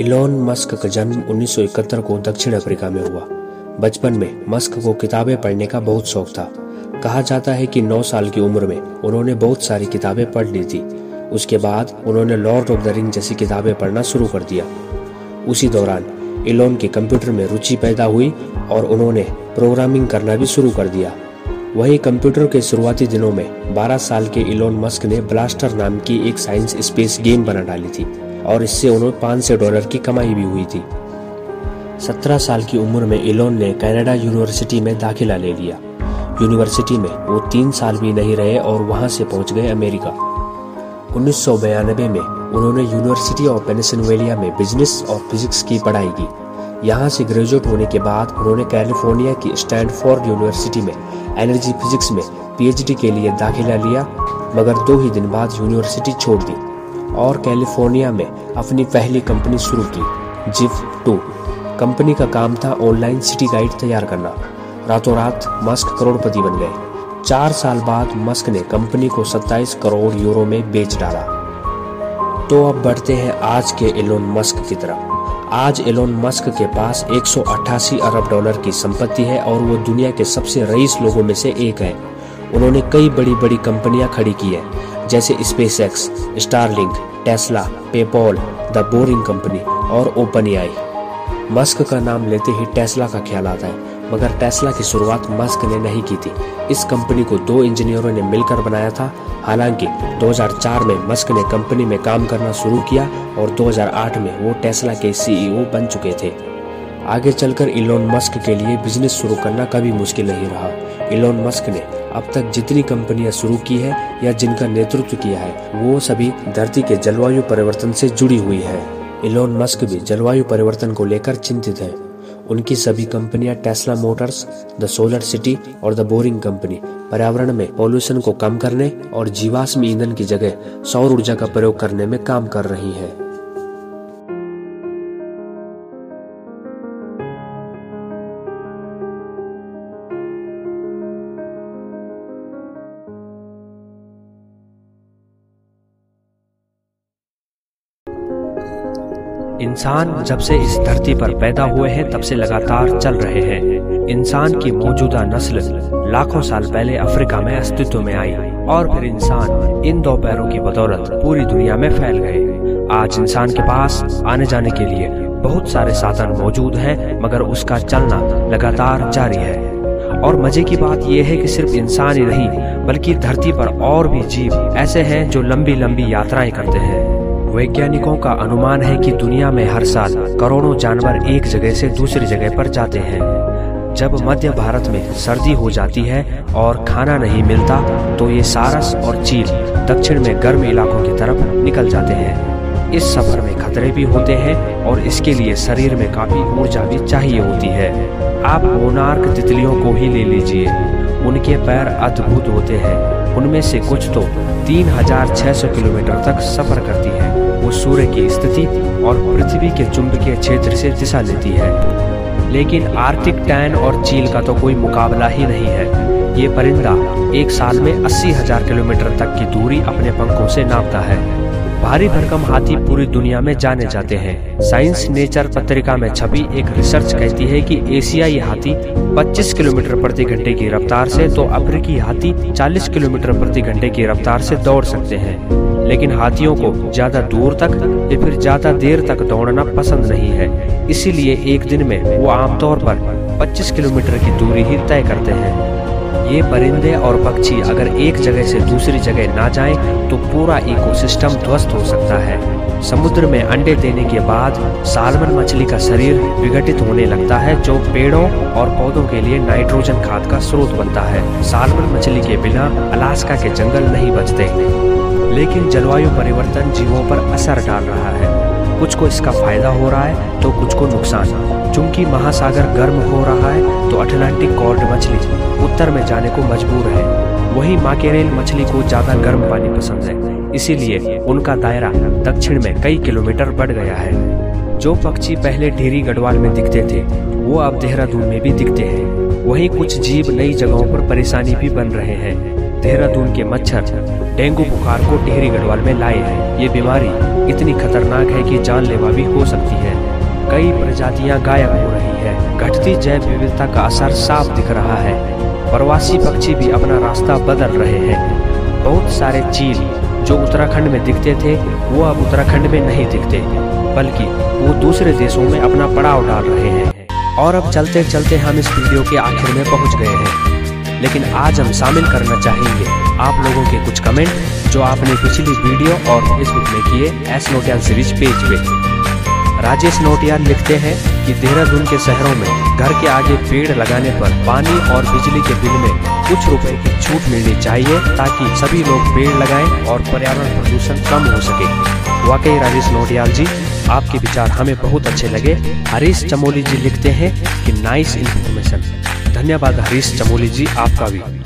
Elon Musk का जन्म 1971 को दक्षिण अफ्रीका में हुआ। बचपन में मस्क को किताबें पढ़ने का बहुत शौक था। कहा जाता है कि 9 साल की उम्र में उन्होंने बहुत सारी किताबें पढ़ ली थी। उसके बाद उन्होंने लॉर्ड ऑफ़ द रिंग जैसी किताबें पढ़ना शुरू कर दिया। उसी दौरान इलॉन के कंप्यूटर में रुचि पैदा हुई और उन्होंने प्रोग्रामिंग करना भी शुरू कर दिया। वहीं कंप्यूटर के शुरुआती दिनों में 12 साल के इलॉन मस्क ने ब्लास्टर नाम की एक साइंस स्पेस गेम बना डाली थी। और इससे उन्हें पाँच सौ डॉलर की कमाई भी हुई थी। सत्रह साल की उम्र में इलोन ने कनाडा यूनिवर्सिटी में दाखिला ले लिया। यूनिवर्सिटी में वो तीन साल भी नहीं रहे और वहाँ से पहुँच गए अमेरिका। उन्नीस में उन्होंने यूनिवर्सिटी ऑफ़ पेनिसिल्वेनिया में बिज़नेस और फिजिक्स की पढ़ाई की। यहाँ से ग्रेजुएट होने के बाद उन्होंने कैलिफ़ोर्निया की स्टैंडफोर्ड यूनिवर्सिटी में एनर्जी फिजिक्स में पीएचडी के लिए दाखिला लिया, मगर दो ही दिन बाद यूनिवर्सिटी छोड़ दी। और कैलिफ़ोर्निया में अपनी पहली कंपनी शुरू की, जिफ टू। कंपनी का काम था ऑनलाइन सिटी गाइड तैयार करना। रातों रात मस्क करोड़पति बन गए। चार साल बाद मस्क ने कंपनी को 27 करोड़ यूरो में बेच डाला। तो अब बढ़ते हैं आज के एलोन मस्क की तरफ़। आज एलोन मस्क के पास 188 अरब डॉलर की संपत्ति है और वो दुनिया के सबसे रईस लोगों में से एक है। उन्होंने कई बड़ी बड़ी कंपनियाँ खड़ी की है। जैसे SpaceX Starlink Tesla PayPal the boring company और ओपन मस्क का नाम लेते ही टेस्ला का ख्याल आता है, मगर टेस्ला की शुरुआत मस्क ने नहीं की थी। इस कंपनी को दो इंजीनियरों ने मिलकर बनाया था। हालाँकि 2004 में मस्क ने कंपनी में काम करना शुरू किया और 2008 में वो टेस्ला के सीईओ बन चुके थे। आगे चलकर इलोन मस्क के लिए बिज़नेस शुरू करना कभी मुश्किल नहीं रहा। इलोन मस्क ने अब तक जितनी कंपनियाँ शुरू की है या जिनका नेतृत्व किया है, वो सभी धरती के जलवायु परिवर्तन से जुड़ी हुई है। इलोन मस्क भी जलवायु परिवर्तन को लेकर चिंतित है। उनकी सभी कंपनियाँ Tesla Motors, the solar city और द बोरिंग कंपनी, पर्यावरण में पॉल्यूशन को कम करने और जीवाश्म ईंधन की जगह सौर ऊर्जा का प्रयोग करने में काम कर रही है। इंसान जब से इस धरती पर पैदा हुए हैं, तब से लगातार चल रहे हैं। इंसान की मौजूदा नस्ल लाखों साल पहले अफ्रीका में अस्तित्व में आई और फिर इंसान इन दो पैरों की बदौलत पूरी दुनिया में फैल गए। आज इंसान के पास आने जाने के लिए बहुत सारे साधन मौजूद हैं, मगर उसका चलना लगातार जारी है। और मज़े की बात यह है कि सिर्फ़ इंसान ही नहीं, बल्कि धरती पर और भी जीव ऐसे हैं जो लंबी लंबी यात्राएँ करते हैं। वैज्ञानिकों का अनुमान है कि दुनिया में हर साल करोड़ों जानवर एक जगह से दूसरी जगह पर जाते हैं। जब मध्य भारत में सर्दी हो जाती है और खाना नहीं मिलता तो ये सारस और चील दक्षिण में गर्म इलाकों की तरफ़ निकल जाते हैं। इस सफ़र में खतरे भी होते हैं और इसके लिए शरीर में काफ़ी ऊर्जा भी चाहिए होती है। आप मोनार्क तितलियों को ही ले लीजिए। उनके पैर अद्भुत होते हैं। उनमें से कुछ तो 3600 किलोमीटर तक सफ़र करती है। वो सूर्य की स्थिति और पृथ्वी के चुंबकीय क्षेत्र से दिशा लेती है। लेकिन आर्टिक टैन और चील का तो कोई मुकाबला ही नहीं है। ये परिंदा एक साल में अस्सी हज़ार किलोमीटर तक की दूरी अपने पंखों से नापता है। भारी भरकम हाथी पूरी दुनिया में जाने जाते हैं। साइंस नेचर पत्रिका में छपी एक रिसर्च कहती है कि एशियाई हाथी 25 किलोमीटर प्रति घंटे की रफ्तार से तो अफ्रीकी हाथी 40 किलोमीटर प्रति घंटे की रफ्तार से दौड़ सकते हैं। लेकिन हाथियों को ज़्यादा दूर तक या फिर ज़्यादा देर तक दौड़ना पसंद नहीं है। इसीलिए एक दिन में वो आमतौर पर 25 किलोमीटर की दूरी ही तय करते हैं। ये परिंदे और पक्षी अगर एक जगह से दूसरी जगह ना जाएँ तो पूरा इकोसिस्टम ध्वस्त हो सकता है। समुद्र में अंडे देने के बाद सालमन मछली का शरीर विघटित होने लगता है, जो पेड़ों और पौधों के लिए नाइट्रोजन खाद का स्रोत बनता है। सालमन मछली के बिना अलास्का के जंगल नहीं बचते। लेकिन जलवायु परिवर्तन जीवों पर असर डाल रहा है। कुछ को इसका फ़ायदा हो रहा है तो कुछ को नुकसान। चूँकि महासागर गर्म हो रहा है तो अटलांटिक कॉर्ड मछली उत्तर में जाने को मजबूर है। वही माकेरेल मछली को ज़्यादा गर्म पानी पसंद है, इसीलिए उनका दायरा दक्षिण में कई किलोमीटर बढ़ गया है। जो पक्षी पहले ढेरी गढ़वाल में दिखते थे, वो अब देहरादून में भी दिखते हैं। वही कुछ जीव नई जगहों पर परेशानी भी बन रहे हैं। देहरादून के मच्छर डेंगू बुखार को टिहरी गढ़वाल में लाए हैं। ये बीमारी इतनी खतरनाक है कि जानलेवा भी हो सकती है। कई प्रजातियाँ गायब हो रही है। घटती जैव विविधता का असर साफ़ दिख रहा है। प्रवासी पक्षी भी अपना रास्ता बदल रहे हैं। बहुत सारे चील जो उत्तराखंड में दिखते थे, वो अब उत्तराखंड में नहीं दिखते, बल्कि वो दूसरे देशों में अपना पड़ाव डाल रहे हैं। और अब चलते चलते हम इस वीडियो के आखिर में पहुँच गए हैं। लेकिन आज हम शामिल करना चाहेंगे आप लोगों के कुछ कमेंट जो आपने पिछली वीडियो और फेसबुक में किए एस नोटियाल सीरीज़ पेज पे। राजेश नोटियाल लिखते हैं कि देहरादून के शहरों में घर के आगे पेड़ लगाने पर पानी और बिजली के बिल में कुछ रुपए की छूट मिलनी चाहिए ताकि सभी लोग पेड़ लगाएँ और पर्यावरण प्रदूषण कम हो सके। वाकई राजेश नोटियाल जी, आपके विचार हमें बहुत अच्छे लगे। हरीश चमोली जी लिखते हैं कि नाइस इन्फॉर्मेशन धन्यवाद हरीश चमोली जी आपका भी।